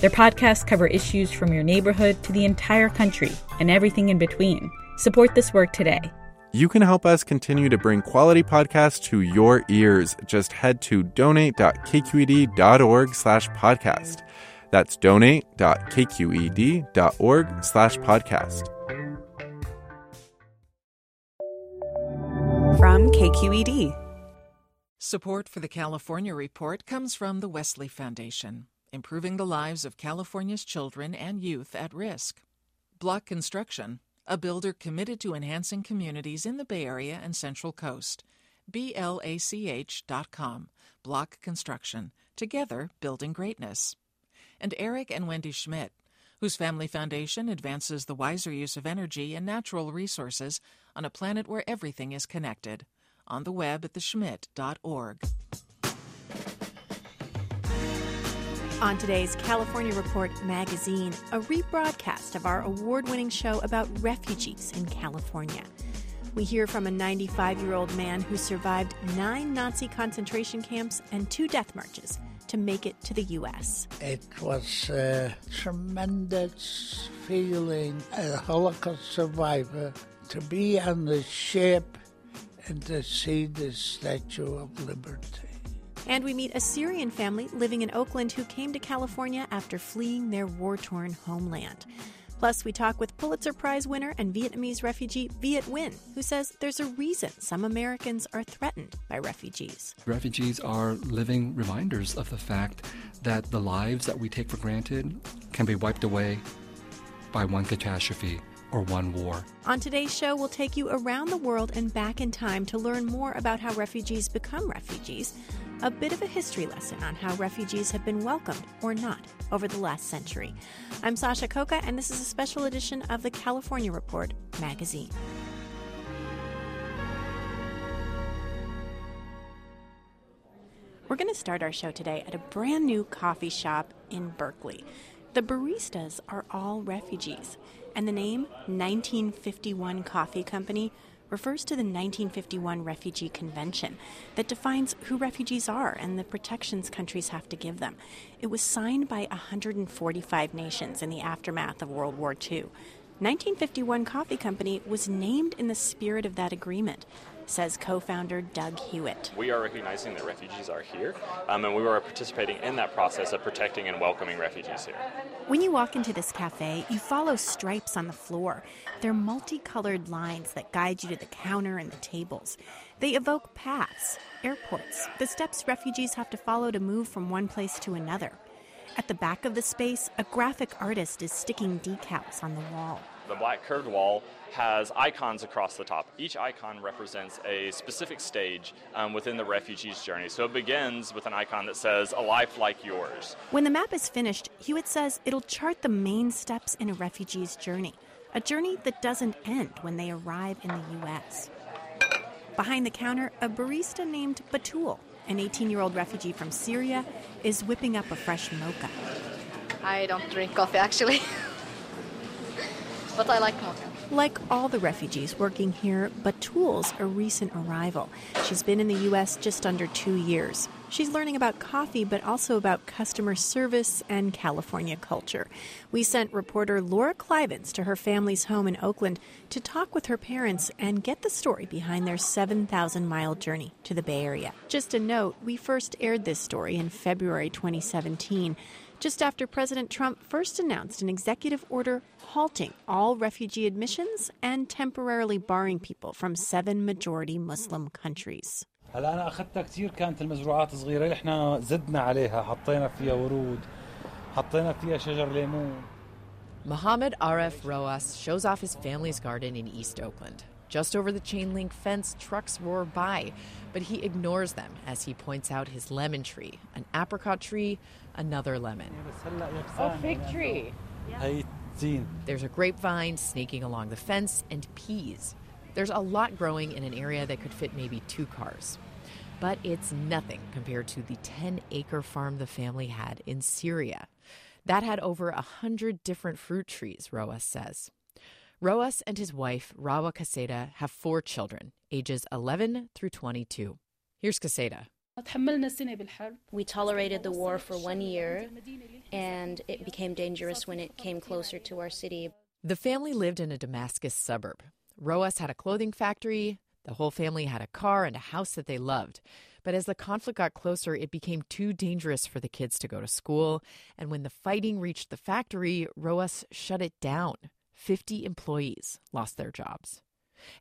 Their podcasts cover issues from your neighborhood to the entire country and everything in between. Support this work today. You can help us continue to bring quality podcasts to your ears. Just head to donate.kqed.org slash podcast. That's donate.kqed.org slash podcast. From KQED. Support for the California Report comes from the Wesley Foundation improving the lives of California's children and youth at risk. Blach Construction, a builder committed to enhancing communities in the Bay Area and Central Coast. BLACH.com. Blach Construction, together building greatness. And Eric and Wendy Schmidt, whose family foundation advances the wiser use of energy and natural resources on a planet where everything is connected. On the web at theschmidt.org. On today's California Report magazine, a rebroadcast of our award winning show about refugees in California. We hear from a 95 year old man who survived nine Nazi concentration camps and two death marches to make it to the U.S. It was a tremendous feeling, a Holocaust survivor, to be on the ship and to see the Statue of Liberty. And we meet a Syrian family living in Oakland who came to California after fleeing their war torn homeland. Plus, we talk with Pulitzer Prize winner and Vietnamese refugee Viet Nguyen, who says there's a reason some Americans are threatened by refugees. Refugees are living reminders of the fact that the lives that we take for granted can be wiped away by one catastrophe or one war. On today's show, we'll take you around the world and back in time to learn more about how refugees become refugees a bit of a history lesson on how refugees have been welcomed or not over the last century. I'm Sasha Khokha, and this is a special edition of the California Report magazine. We're going to start our show today at a brand new coffee shop in Berkeley. The baristas are all refugees, and the name 1951 Coffee Company refers to the 1951 Refugee Convention that defines who refugees are and the protections countries have to give them. It was signed by 145 nations in the aftermath of World War II. 1951 Coffee Company was named in the spirit of that agreement says co founder Doug Hewitt. We are recognizing that refugees are here, um, and we are participating in that process of protecting and welcoming refugees here. When you walk into this cafe, you follow stripes on the floor. They're multicolored lines that guide you to the counter and the tables. They evoke paths, airports, the steps refugees have to follow to move from one place to another. At the back of the space, a graphic artist is sticking decals on the wall. The black curved wall has icons across the top. Each icon represents a specific stage um, within the refugee's journey. So it begins with an icon that says, A life like yours. When the map is finished, Hewitt says it'll chart the main steps in a refugee's journey, a journey that doesn't end when they arrive in the U.S. Behind the counter, a barista named Batul, an 18 year old refugee from Syria, is whipping up a fresh mocha. I don't drink coffee actually. but I like. Like all the refugees working here, Batul's a recent arrival. She's been in the U.S. just under two years. She's learning about coffee, but also about customer service and California culture. We sent reporter Laura Klivans to her family's home in Oakland to talk with her parents and get the story behind their 7,000 mile journey to the Bay Area. Just a note we first aired this story in February 2017 just after President Trump first announced an executive order halting all refugee admissions and temporarily barring people from seven majority Muslim countries. هلا انا اخذتها كثير كانت المزروعات صغيره احنا زدنا عليها حطينا فيها ورود حطينا فيها شجر ليمون Mohammed Aref Roas shows off his family's garden in East Oakland. Just over the chain link fence, trucks roar by, but he ignores them as he points out his lemon tree, an apricot tree, another lemon. Oh, fig tree. هي There's a grapevine sneaking along the fence and peas. There's a lot growing in an area that could fit maybe two cars. But it's nothing compared to the 10 acre farm the family had in Syria. That had over a hundred different fruit trees, Roas says. Roas and his wife, Rawa Kaseda, have four children, ages 11 through 22. Here's Kaseda. We tolerated the war for one year, and it became dangerous when it came closer to our city. The family lived in a Damascus suburb. Roas had a clothing factory. The whole family had a car and a house that they loved. But as the conflict got closer, it became too dangerous for the kids to go to school. And when the fighting reached the factory, Roas shut it down. 50 employees lost their jobs.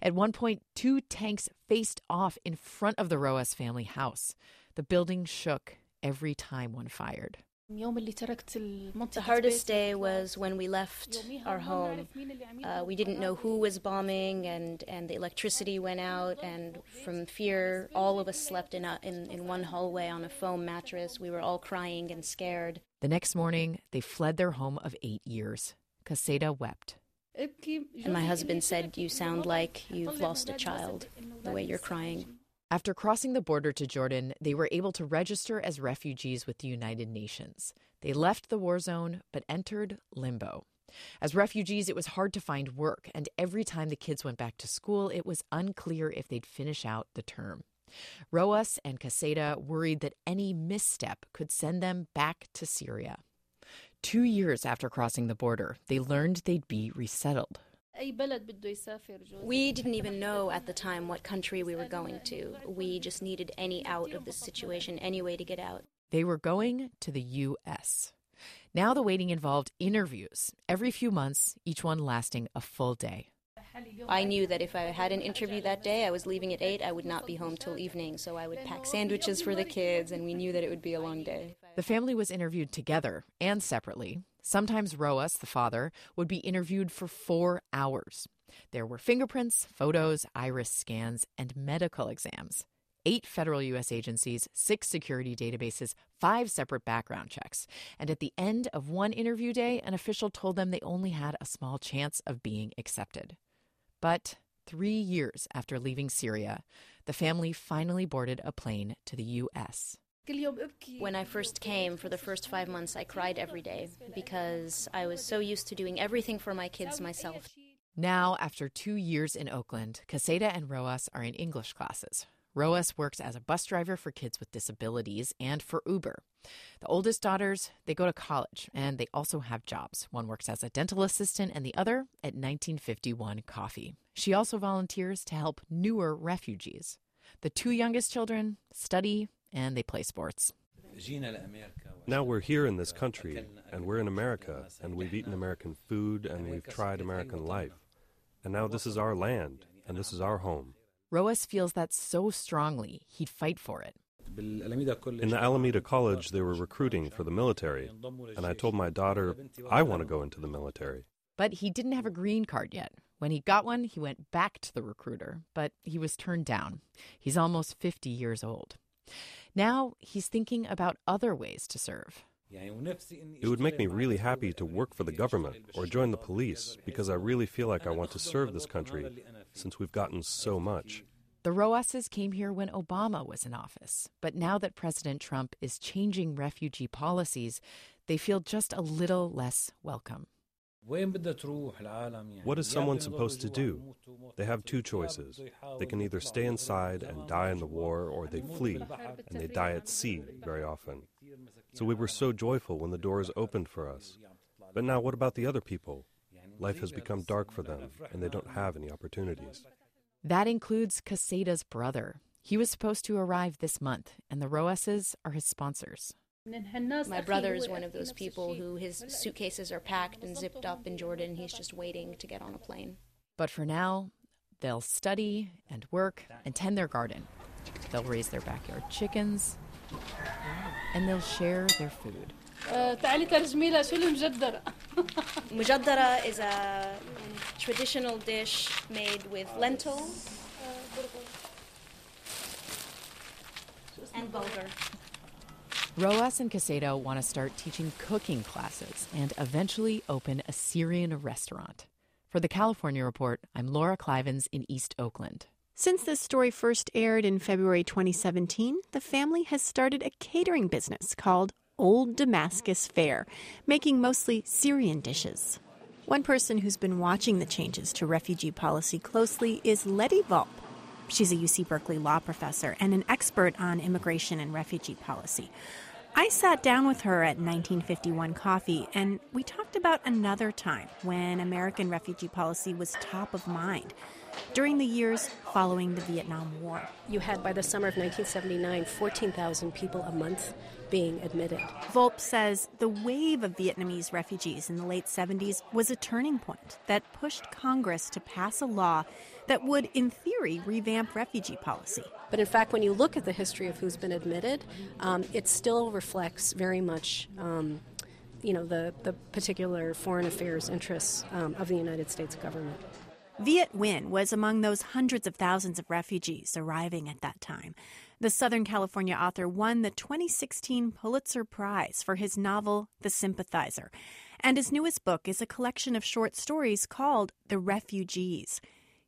At one point, two tanks faced off in front of the Roas family house. The building shook every time one fired. The hardest day was when we left our home. Uh, we didn't know who was bombing, and, and the electricity went out. And from fear, all of us slept in, a, in, in one hallway on a foam mattress. We were all crying and scared. The next morning, they fled their home of eight years. Kaseda wept. And my husband said, You sound like you've lost a child, the way you're crying. After crossing the border to Jordan, they were able to register as refugees with the United Nations. They left the war zone but entered limbo. As refugees, it was hard to find work, and every time the kids went back to school, it was unclear if they'd finish out the term. Roas and Kaseda worried that any misstep could send them back to Syria. Two years after crossing the border, they learned they'd be resettled. We didn't even know at the time what country we were going to. We just needed any out of this situation, any way to get out. They were going to the U.S. Now the waiting involved interviews every few months, each one lasting a full day. I knew that if I had an interview that day, I was leaving at 8, I would not be home till evening, so I would pack sandwiches for the kids, and we knew that it would be a long day. The family was interviewed together and separately. Sometimes Roas, the father, would be interviewed for four hours. There were fingerprints, photos, iris scans, and medical exams. Eight federal U.S. agencies, six security databases, five separate background checks. And at the end of one interview day, an official told them they only had a small chance of being accepted. But three years after leaving Syria, the family finally boarded a plane to the U.S. When I first came, for the first five months, I cried every day because I was so used to doing everything for my kids myself. Now, after two years in Oakland, Kaseda and Roas are in English classes. Roas works as a bus driver for kids with disabilities and for Uber. The oldest daughters, they go to college and they also have jobs. One works as a dental assistant and the other at 1951 Coffee. She also volunteers to help newer refugees. The two youngest children study and they play sports. Now we're here in this country, and we're in America, and we've eaten American food, and we've tried American life. And now this is our land, and this is our home. Roas feels that so strongly, he'd fight for it. In the Alameda College, they were recruiting for the military, and I told my daughter, I want to go into the military. But he didn't have a green card yet. When he got one, he went back to the recruiter, but he was turned down. He's almost 50 years old. Now he's thinking about other ways to serve. It would make me really happy to work for the government or join the police because I really feel like I want to serve this country since we've gotten so much. The Roases came here when Obama was in office, but now that President Trump is changing refugee policies, they feel just a little less welcome. What is someone supposed to do? They have two choices. They can either stay inside and die in the war, or they flee, and they die at sea very often. So we were so joyful when the doors opened for us. But now, what about the other people? Life has become dark for them, and they don't have any opportunities. That includes Kaseda's brother. He was supposed to arrive this month, and the Roases are his sponsors. My brother is one of those people who his suitcases are packed and zipped up in Jordan. He's just waiting to get on a plane. But for now, they'll study and work and tend their garden. They'll raise their backyard chickens and they'll share their food. Mujaddara is a traditional dish made with lentils and bulgur. Roas and Kaseda want to start teaching cooking classes and eventually open a Syrian restaurant. For the California Report, I'm Laura Klivans in East Oakland. Since this story first aired in February 2017, the family has started a catering business called Old Damascus Fare, making mostly Syrian dishes. One person who's been watching the changes to refugee policy closely is Leti Volpp. She's a UC Berkeley law professor and an expert on immigration and refugee policy. I sat down with her at 1951 Coffee and we talked about another time when American refugee policy was top of mind during the years following the Vietnam War. You had, by the summer of 1979, 14,000 people a month being admitted. Volpp says the wave of Vietnamese refugees in the late 70s was a turning point that pushed Congress to pass a law that would, in theory, revamp refugee policy. But in fact, when you look at the history of who's been admitted, um, it still reflects very much. Um, you know the, the particular foreign affairs interests um, of the United States government. Viet Nguyen was among those hundreds of thousands of refugees arriving at that time. The Southern California author won the 2016 Pulitzer Prize for his novel The Sympathizer, and his newest book is a collection of short stories called The Refugees.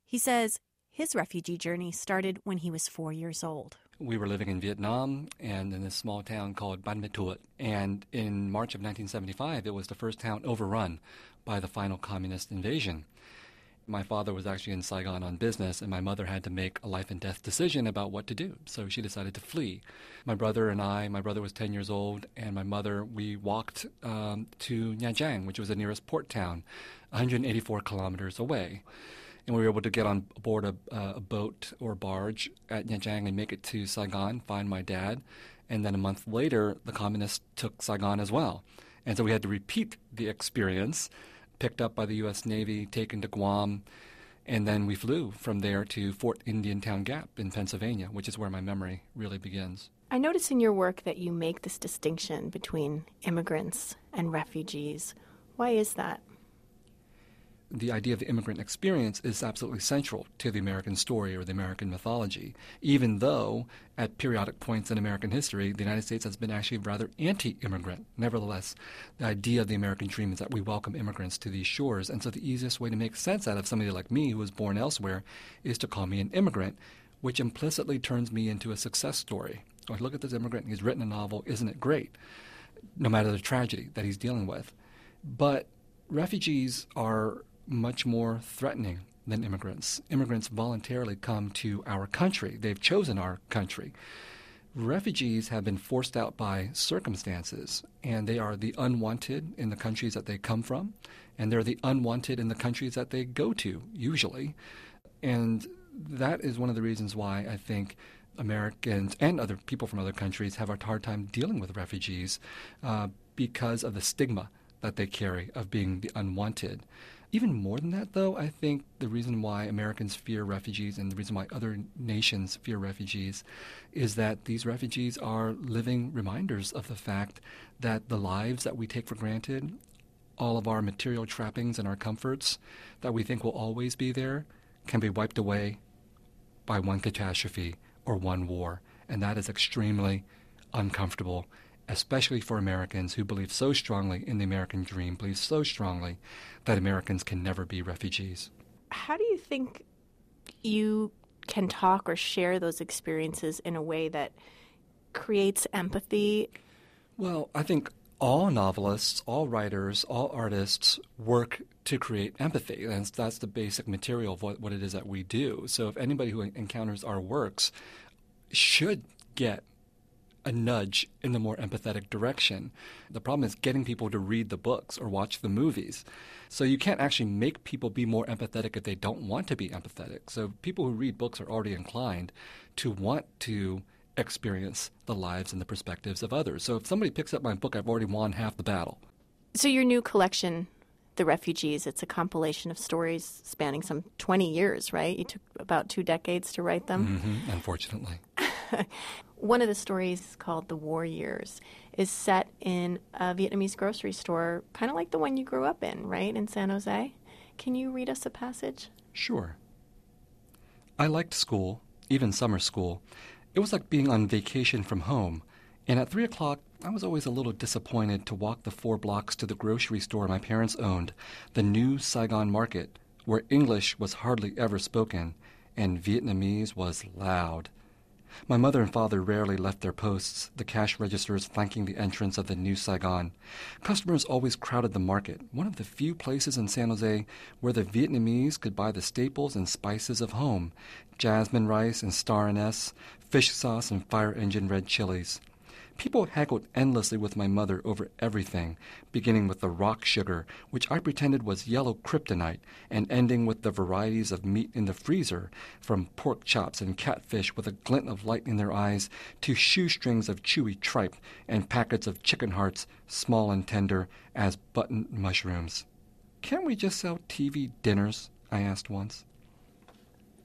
He says his refugee journey started when he was four years old. We were living in Vietnam and in this small town called Ban Mê Thuột. And in March of 1975, it was the first town overrun by the final communist invasion. My father was actually in Saigon on business, and my mother had to make a life and death decision about what to do. So she decided to flee. My brother and I, my brother was 10 years old, and my mother, we walked um, to Nha Trang, which was the nearest port town, 184 kilometers away and we were able to get on board a, uh, a boat or barge at Nha Trang and make it to Saigon, find my dad, and then a month later, the communists took Saigon as well. And so we had to repeat the experience, picked up by the U.S. Navy, taken to Guam, and then we flew from there to Fort Indiantown Gap in Pennsylvania, which is where my memory really begins. I notice in your work that you make this distinction between immigrants and refugees. Why is that? The idea of the immigrant experience is absolutely central to the American story or the American mythology, even though at periodic points in American history, the United States has been actually rather anti immigrant. Nevertheless, the idea of the American dream is that we welcome immigrants to these shores. And so the easiest way to make sense out of somebody like me who was born elsewhere is to call me an immigrant, which implicitly turns me into a success story. I look at this immigrant, he's written a novel, isn't it great? No matter the tragedy that he's dealing with. But refugees are much more threatening than immigrants. Immigrants voluntarily come to our country, they've chosen our country. Refugees have been forced out by circumstances, and they are the unwanted in the countries that they come from, and they're the unwanted in the countries that they go to, usually. And that is one of the reasons why I think Americans and other people from other countries have a hard time dealing with refugees uh, because of the stigma that they carry of being the unwanted. Even more than that, though, I think the reason why Americans fear refugees and the reason why other nations fear refugees is that these refugees are living reminders of the fact that the lives that we take for granted, all of our material trappings and our comforts that we think will always be there, can be wiped away by one catastrophe or one war. And that is extremely uncomfortable especially for Americans who believe so strongly in the American dream, believe so strongly that Americans can never be refugees. How do you think you can talk or share those experiences in a way that creates empathy? Well, I think all novelists, all writers, all artists work to create empathy. And that's the basic material of what, what it is that we do. So if anybody who encounters our works should get a nudge in the more empathetic direction. The problem is getting people to read the books or watch the movies. So you can't actually make people be more empathetic if they don't want to be empathetic. So people who read books are already inclined to want to experience the lives and the perspectives of others. So if somebody picks up my book, I've already won half the battle. So your new collection, The Refugees, it's a compilation of stories spanning some 20 years, right? You took about two decades to write them. Mm-hmm, unfortunately. One of the stories called The War Years is set in a Vietnamese grocery store, kind of like the one you grew up in, right, in San Jose. Can you read us a passage? Sure. I liked school, even summer school. It was like being on vacation from home. And at 3 o'clock, I was always a little disappointed to walk the four blocks to the grocery store my parents owned, the new Saigon Market, where English was hardly ever spoken and Vietnamese was loud. My mother and father rarely left their posts, the cash registers flanking the entrance of the new Saigon. Customers always crowded the market, one of the few places in San Jose where the Vietnamese could buy the staples and spices of home jasmine rice and star anise, fish sauce and fire engine red chilies. People haggled endlessly with my mother over everything, beginning with the rock sugar, which I pretended was yellow kryptonite, and ending with the varieties of meat in the freezer, from pork chops and catfish with a glint of light in their eyes, to shoestrings of chewy tripe and packets of chicken hearts, small and tender as button mushrooms. Can't we just sell TV dinners? I asked once.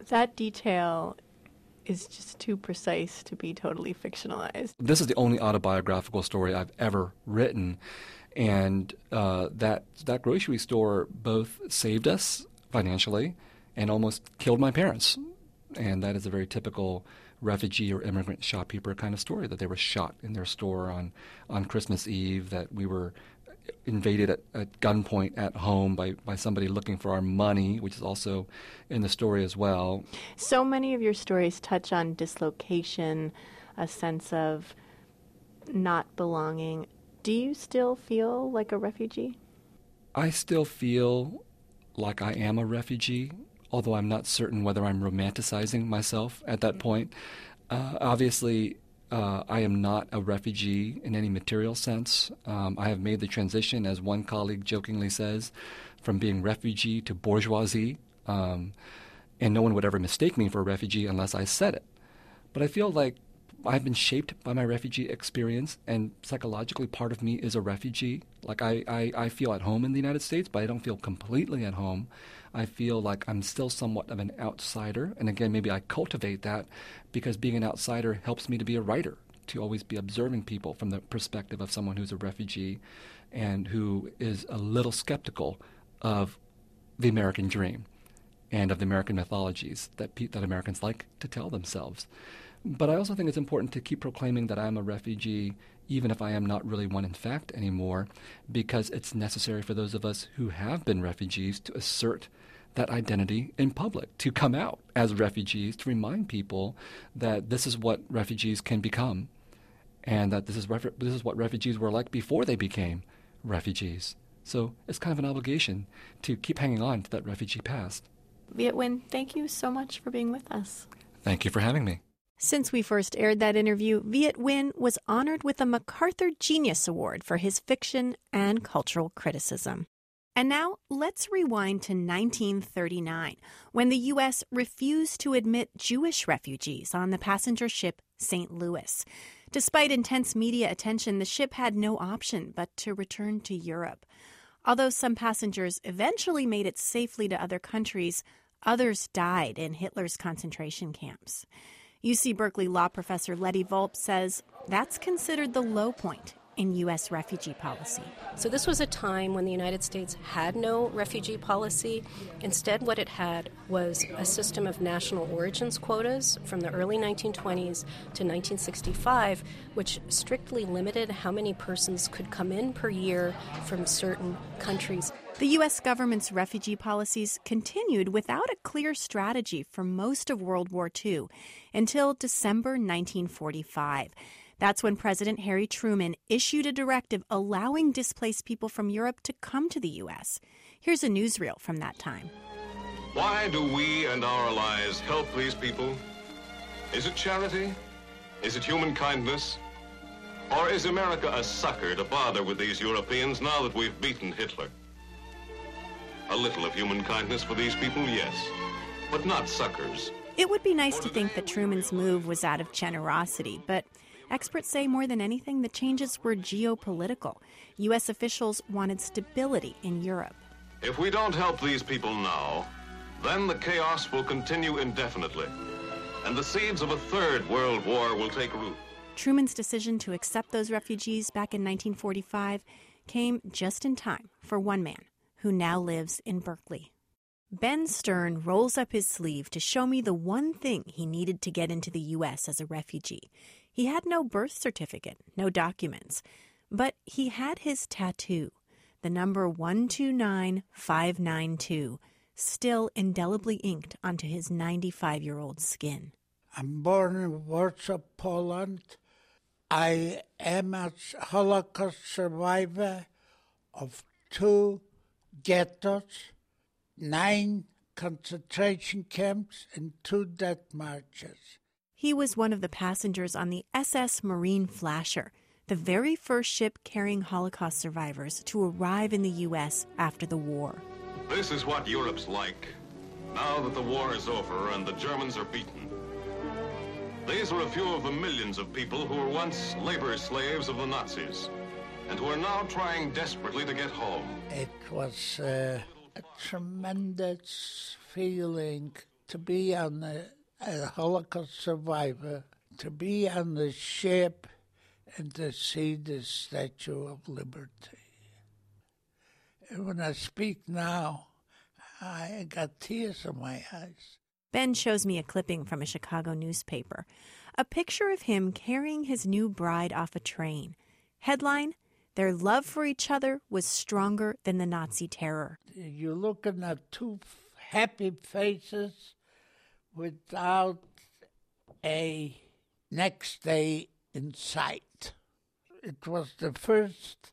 That detail is just too precise to be totally fictionalized. This is the only autobiographical story I've ever written, and uh, that that grocery store both saved us financially and almost killed my parents, and that is a very typical refugee or immigrant shopkeeper kind of story that they were shot in their store on on Christmas Eve that we were invaded at, at gunpoint at home by, by somebody looking for our money, which is also in the story as well. So many of your stories touch on dislocation, a sense of not belonging. Do you still feel like a refugee? I still feel like I am a refugee, although I'm not certain whether I'm romanticizing myself at that point. Uh, obviously, uh, I am not a refugee in any material sense. Um, I have made the transition, as one colleague jokingly says, from being refugee to bourgeoisie, um, and no one would ever mistake me for a refugee unless I said it. But I feel like I've been shaped by my refugee experience, and psychologically, part of me is a refugee. Like, I, I, I feel at home in the United States, but I don't feel completely at home. I feel like I'm still somewhat of an outsider. And again, maybe I cultivate that because being an outsider helps me to be a writer, to always be observing people from the perspective of someone who's a refugee and who is a little skeptical of the American dream and of the American mythologies that, that Americans like to tell themselves. But I also think it's important to keep proclaiming that I'm a refugee, even if I am not really one in fact anymore, because it's necessary for those of us who have been refugees to assert that identity in public, to come out as refugees, to remind people that this is what refugees can become, and that this is, ref- this is what refugees were like before they became refugees. So it's kind of an obligation to keep hanging on to that refugee past. Viet Nguyen, thank you so much for being with us. Thank you for having me. Since we first aired that interview, Viet Nguyen was honored with a MacArthur Genius Award for his fiction and cultural criticism. And now let's rewind to 1939, when the U.S. refused to admit Jewish refugees on the passenger ship St. Louis. Despite intense media attention, the ship had no option but to return to Europe. Although some passengers eventually made it safely to other countries, others died in Hitler's concentration camps. UC Berkeley law professor Leti Volpp says that's considered the low point in U.S. refugee policy. So, this was a time when the United States had no refugee policy. Instead, what it had was a system of national origins quotas from the early 1920s to 1965, which strictly limited how many persons could come in per year from certain countries. The U.S. government's refugee policies continued without a clear strategy for most of World War II until December 1945. That's when President Harry Truman issued a directive allowing displaced people from Europe to come to the U.S. Here's a newsreel from that time. Why do we and our allies help these people? Is it charity? Is it human kindness? Or is America a sucker to bother with these Europeans now that we've beaten Hitler? A little of human kindness for these people, yes, but not suckers. It would be nice to think that Truman's move was out of generosity, but experts say more than anything the changes were geopolitical. U.S. officials wanted stability in Europe. If we don't help these people now, then the chaos will continue indefinitely, and the seeds of a third world war will take root. Truman's decision to accept those refugees back in 1945 came just in time for one man who now lives in Berkeley. Ben Stern rolls up his sleeve to show me the one thing he needed to get into the U.S. as a refugee. He had no birth certificate, no documents, but he had his tattoo, the number 129592, still indelibly inked onto his 95 year old skin. I'm born in Warsaw, Poland. I am a Holocaust survivor of two ghettos, nine concentration camps, and two death marches. He was one of the passengers on the SS Marine Flasher, the very first ship carrying Holocaust survivors to arrive in the U.S. after the war. This is what Europe's like, now that the war is over and the Germans are beaten. These are a few of the millions of people who were once labor slaves of the Nazis and who are now trying desperately to get home. It was uh, a tremendous feeling to be on the, a Holocaust survivor, to be on the ship and to see the Statue of Liberty. And when I speak now, I got tears in my eyes. Ben shows me a clipping from a Chicago newspaper, a picture of him carrying his new bride off a train. Headline Their love for each other was stronger than the Nazi terror. You're looking at two happy faces without a next day in sight. It was the first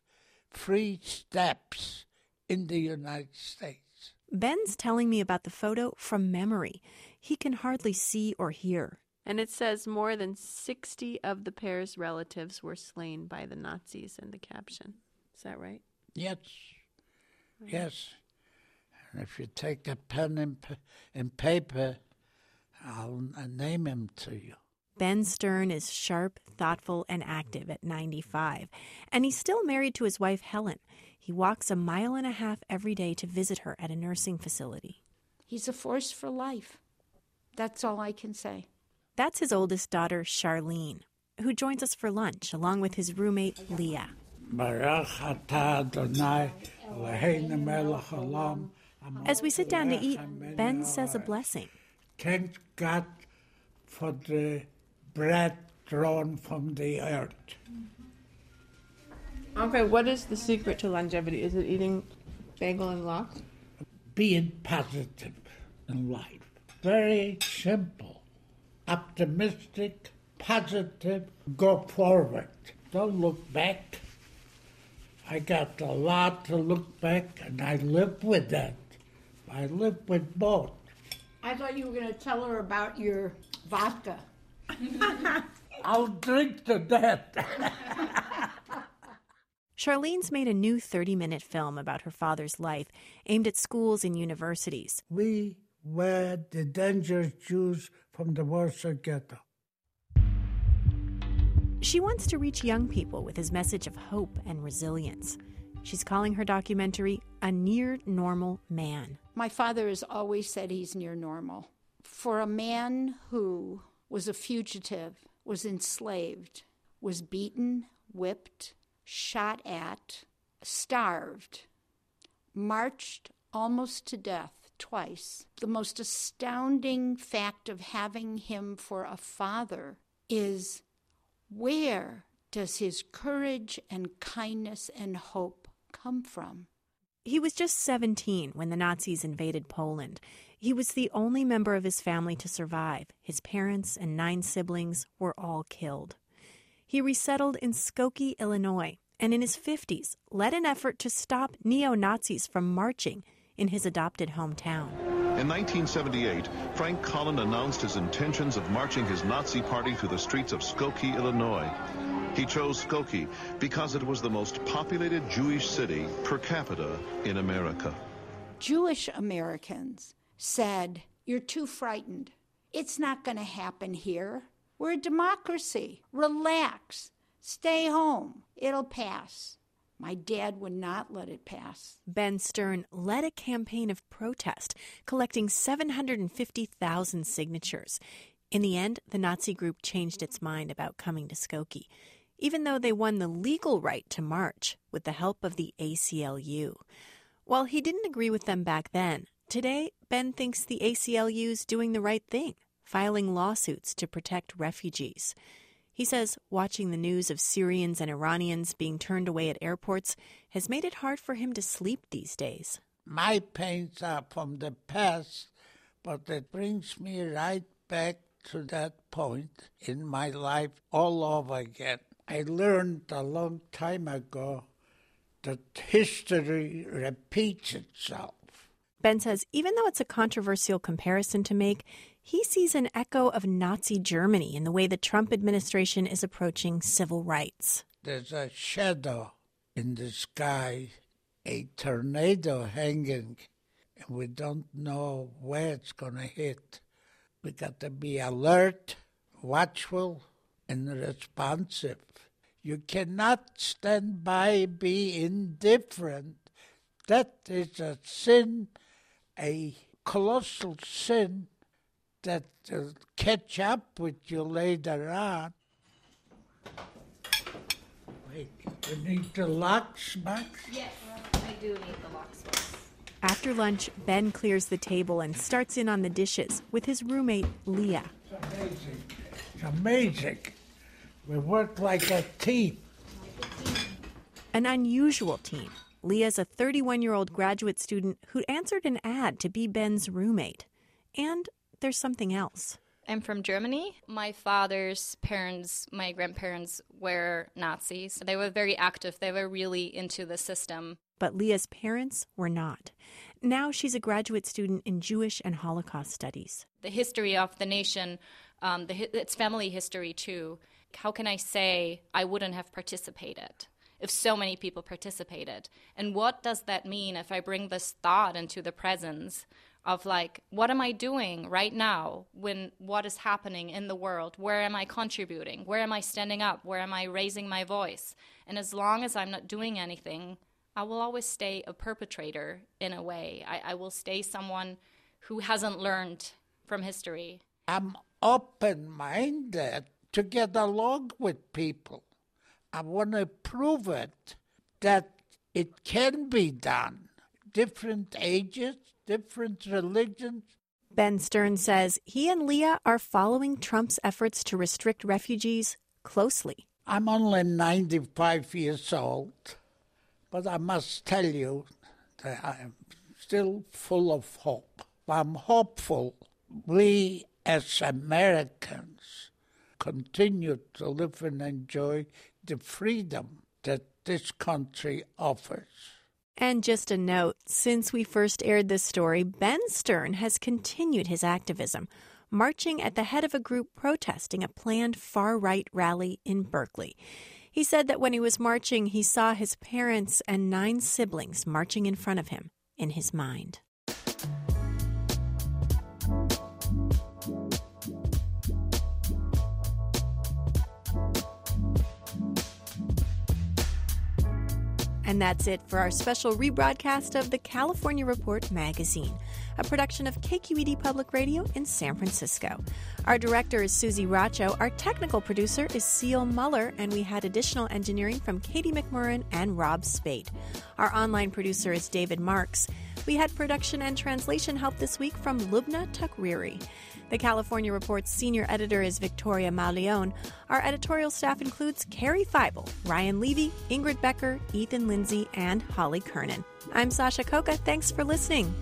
free steps in the United States. Ben's telling me about the photo from memory. He can hardly see or hear. And it says more than 60 of the pair's relatives were slain by the Nazis in the caption. Is that right? Yes. Yes. And if you take a pen and, and paper, I'll uh, name him to you. Ben Stern is sharp, thoughtful, and active at 95, and he's still married to his wife, Helen. He walks a mile and a half every day to visit her at a nursing facility. He's a force for life. That's all I can say. That's his oldest daughter, Charlene, who joins us for lunch along with his roommate, Leah. As we sit down to eat, Ben says a blessing. Thank God for the bread drawn from the earth. Mm-hmm. Okay, what is the secret to longevity? Is it eating bagel and lox? Being positive in life. Very simple. Optimistic, positive, go forward. Don't look back. I got a lot to look back, and I live with that. I live with both. I thought you were going to tell her about your vodka. I'll drink to that. Charlene's made a new 30 minute film about her father's life aimed at schools and universities. We were the dangerous Jews from the Warsaw Ghetto. She wants to reach young people with his message of hope and resilience. She's calling her documentary A Near Normal Man. My father has always said he's near normal. For a man who was a fugitive, was enslaved, was beaten, whipped, shot at, starved, marched almost to death twice. The most astounding fact of having him for a father is where does his courage and kindness and hope come from? He was just 17 when the Nazis invaded Poland. He was the only member of his family to survive. His parents and nine siblings were all killed. He resettled in Skokie, Illinois, and in his 50s led an effort to stop neo Nazis from marching in his adopted hometown. In 1978, Frank Collin announced his intentions of marching his Nazi party through the streets of Skokie, Illinois. He chose Skokie because it was the most populated Jewish city per capita in America. Jewish Americans said, You're too frightened. It's not going to happen here. We're a democracy. Relax. Stay home. It'll pass. My dad would not let it pass. Ben Stern led a campaign of protest, collecting 750,000 signatures. In the end, the Nazi group changed its mind about coming to Skokie, even though they won the legal right to march with the help of the ACLU. While he didn't agree with them back then, today Ben thinks the ACLU is doing the right thing, filing lawsuits to protect refugees. He says watching the news of Syrians and Iranians being turned away at airports has made it hard for him to sleep these days. My pains are from the past, but it brings me right back to that point in my life all over again. I learned a long time ago that history repeats itself. Ben says even though it's a controversial comparison to make, he sees an echo of Nazi Germany in the way the Trump administration is approaching civil rights. There's a shadow in the sky, a tornado hanging, and we don't know where it's going to hit. We got to be alert, watchful, and responsive. You cannot stand by, be indifferent. That is a sin, a colossal sin that will catch up with you later on. Wait, you need the lox, Max? Yes, I do need the lox. After lunch, Ben clears the table and starts in on the dishes with his roommate, Leah. It's amazing. It's amazing. We work like a team. An unusual team. Leah's a 31 year old graduate student who answered an ad to be Ben's roommate. And there's something else. I'm from Germany. My father's parents, my grandparents were Nazis. They were very active, they were really into the system but Leah's parents were not. Now she's a graduate student in Jewish and Holocaust studies. The history of the nation, um, the, its family history too. How can I say I wouldn't have participated? if so many people participated. And what does that mean if I bring this thought into the presence of like, what am I doing right now when what is happening in the world? Where am I contributing? Where am I standing up? Where am I raising my voice? And as long as I'm not doing anything, I will always stay a perpetrator in a way. I, I will stay someone who hasn't learned from history. Open minded to get along with people. I want to prove it that it can be done. Different ages, different religions. Ben Stern says he and Leah are following Trump's efforts to restrict refugees closely. I'm only 95 years old. But I must tell you that I'm still full of hope. I'm hopeful we as Americans continue to live and enjoy the freedom that this country offers. And just a note since we first aired this story, Ben Stern has continued his activism, marching at the head of a group protesting a planned far right rally in Berkeley. He said that when he was marching, he saw his parents and nine siblings marching in front of him in his mind. And that's it for our special rebroadcast of the California Report magazine, a production of KQED Public Radio in San Francisco. Our director is Susie Racho, our technical producer is Seal Muller, and we had additional engineering from Katie McMurran and Rob Speight. Our online producer is David Marks. We had production and translation help this week from Lubna Takruri. The California Report's senior editor is Victoria Mauleon. Our editorial staff includes Carrie Feibel, Ryan Levi, Ingrid Becker, Ethan Lindsey, and Holly Kernan. I'm Sasha Khokha. Thanks for listening.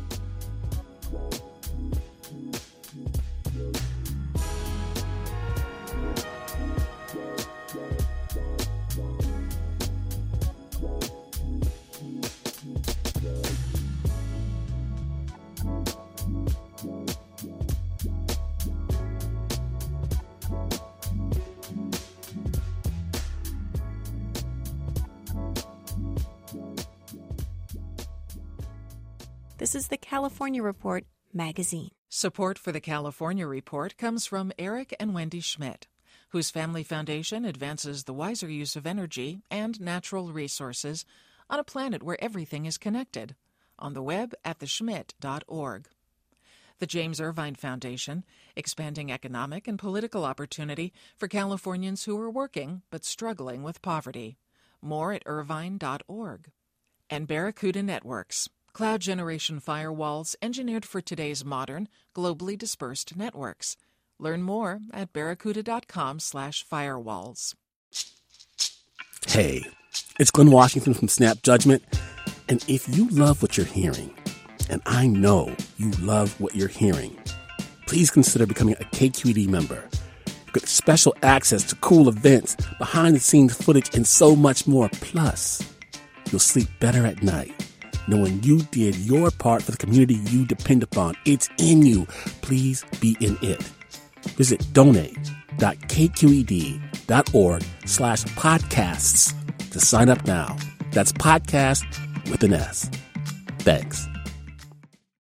California Report magazine. Support for the California Report comes from Eric and Wendy Schmidt, whose family foundation advances the wiser use of energy and natural resources on a planet where everything is connected. On the web at theschmidt.org. The James Irvine Foundation, expanding economic and political opportunity for Californians who are working but struggling with poverty. More at irvine.org. And Barracuda Networks Cloud generation firewalls engineered for today's modern, globally dispersed networks. Learn more at barracuda.com slash firewalls. Hey, it's Glynn Washington from Snap Judgment. And if you love what you're hearing, and I know you love what you're hearing, please consider becoming a KQED member. You get special access to cool events, behind the scenes footage, and so much more. Plus, you'll sleep better at night knowing you did your part for the community you depend upon. It's in you. Please be in it. Visit donate.kqed.org slash podcasts to sign up now. That's podcast with an S. Thanks.